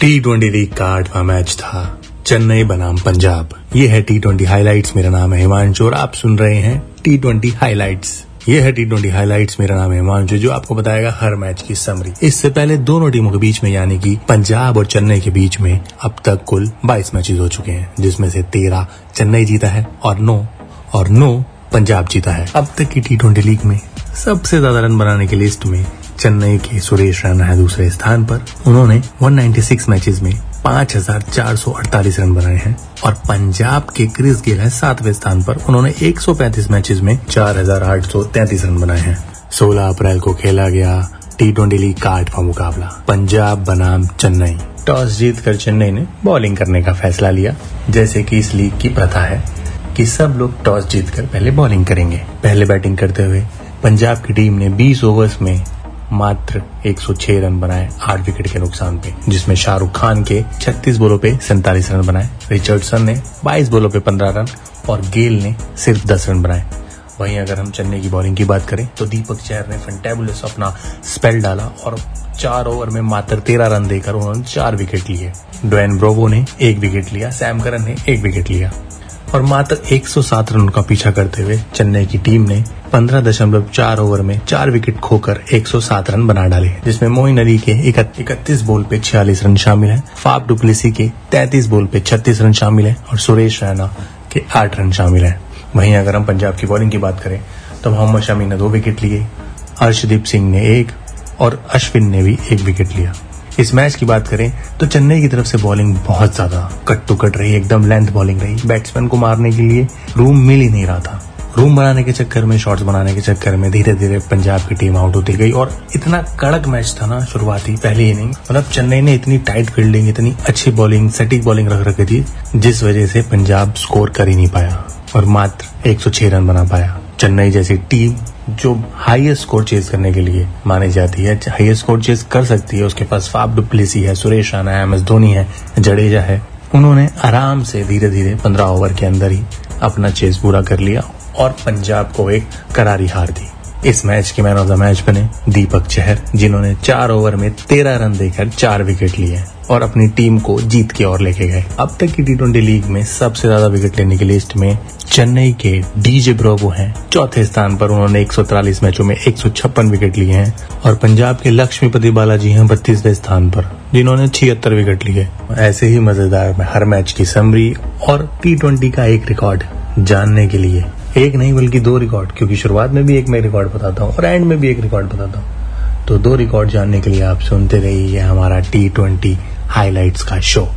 T twenty league का आठवां match था। चेन्नई बनाम पंजाब। ये है टी ट्वेंटी हाईलाइट्स मेरा नाम है हिमांशु और आप सुन रहे हैं टी ट्वेंटी हाईलाइट्स ये है टी ट्वेंटी हाईलाइट्स मेरा नाम है हिमांशु, जो आपको बताएगा हर मैच की समरी इससे पहले दोनों टीमों के बीच में, यानी कि पंजाब और चेन्नई के बीच में, अब तक कुल 22 मैचेस हो चुके हैं, जिसमें से तेरह चेन्नई जीता है और नौ और नौ पंजाब जीता है। अब तक की टी ट्वेंटी लीग में सबसे ज़्यादा रन बनाने की लिस्ट में चेन्नई के सुरेश रैना है दूसरे स्थान पर। उन्होंने 196 मैचेस में 5,448 रन बनाए हैं और पंजाब के क्रिस गेल है सातवें स्थान पर। उन्होंने 135 मैचेस में 4,833 रन बनाए हैं। 16 अप्रैल को खेला गया टी ट्वेंटी लीग का मुकाबला। पंजाब बनाम चेन्नई। टॉस जीत कर चेन्नई ने बॉलिंग करने का फैसला लिया जैसे कि इस लीग की प्रथा है कि सब लोग टॉस जीतकर पहले बॉलिंग करेंगे। पहले बैटिंग करते हुए पंजाब की टीम ने 20 ओवर्स में मात्र 106 रन बनाए आठ विकेट के नुकसान पे, जिसमें शाहरुख खान के 36 बोलों पे सैंतालीस रन बनाए, रिचर्डसन ने 22 बोलों पे 15 रन, और गेल ने सिर्फ़ 10 रन बनाए। वहीं अगर हम चेन्नई की बॉलिंग की बात करें तो दीपक चहर ने फंटेबुलस अपना स्पेल डाला और चार ओवर में मात्र तेरह रन देकर उन्होंने चार विकेट लिए। डोन ब्रोवो ने एक विकेट लिया, सैम करन ने एक विकेट लिया। और मात्र 107 रन का पीछा करते हुए चेन्नई की टीम ने 15.4 ओवर में चार विकेट खोकर 107 रन बना डाले जिसमें मोइन अली के इकतीस बॉल पे 46 रन शामिल हैं, फाफ डुप्लेसी के 33 बॉल पे 36 रन शामिल हैं और सुरेश रैना के 8 रन शामिल हैं। वहीं अगर हम पंजाब की बॉलिंग की बात करें तो मोहम्मद शमी ने दो विकेट लिए अर्शदीप सिंह ने एक और अश्विन ने भी एक विकेट लिया। इस मैच की बात करें तो चेन्नई की तरफ़ से बॉलिंग बहुत ज़्यादा कट टू कट रही, एकदम लेंथ बॉलिंग रही बैट्समैन को मारने के लिए रूम मिल ही नहीं रहा था। रूम बनाने के चक्कर में शॉट्स बनाने के चक्कर में धीरे धीरे पंजाब की टीम आउट होती गई और इतना कड़क मैच था ना शुरुआती, पहली इनिंग मतलब चेन्नई ने इतनी टाइट फील्डिंग इतनी अच्छी बॉलिंग सटीक बॉलिंग रख रखी थी, जिस वजह से पंजाब स्कोर कर ही नहीं पाया और मात्र 106 रन बना पाया। चेन्नई जैसी टीम जो हाईएस्ट स्कोर चेज करने के लिए मानी जाती है हाईएस्ट स्कोर चेज कर सकती है, उसके पास फाफ डुप्लेसी है, सुरेश राणा है, एम एस धोनी है, जडेजा है। उन्होंने आराम से धीरे धीरे पंद्रह ओवर के अंदर ही अपना चेज पूरा कर लिया और पंजाब को एक करारी हार दी। इस मैच के मैन ऑफ़ द मैच बने दीपक चहर, जिन्होंने चार ओवर में तेरह रन देकर चार विकेट लिए और अपनी टीम को जीत की ओर लेके गए। अब तक की टी ट्वेंटी लीग में सबसे ज़्यादा विकेट लेने की लिस्ट में चेन्नई के डीजे ब्रोवो हैं। चौथे स्थान पर उन्होंने एक मैचों में एक सौ छप्पन विकेट लिए हैं और पंजाब के लक्ष्मीपति बालाजी हैं बत्तीसवें स्थान पर, जिन्होंने छिहत्तर विकेट लिए। ऐसे ही मज़ेदार हर मैच की समरी और टी ट्वेंटी का एक रिकॉर्ड जानने के लिए एक नहीं, बल्कि दो रिकॉर्ड क्योंकि शुरुआत में भी एक मैं रिकॉर्ड बताता हूँ और एंड में भी एक रिकॉर्ड बताता हूँ। तो दो रिकॉर्ड जानने के लिए आप सुनते रहिए हमारा टी ट्वेंटी हाईलाइट्स का शो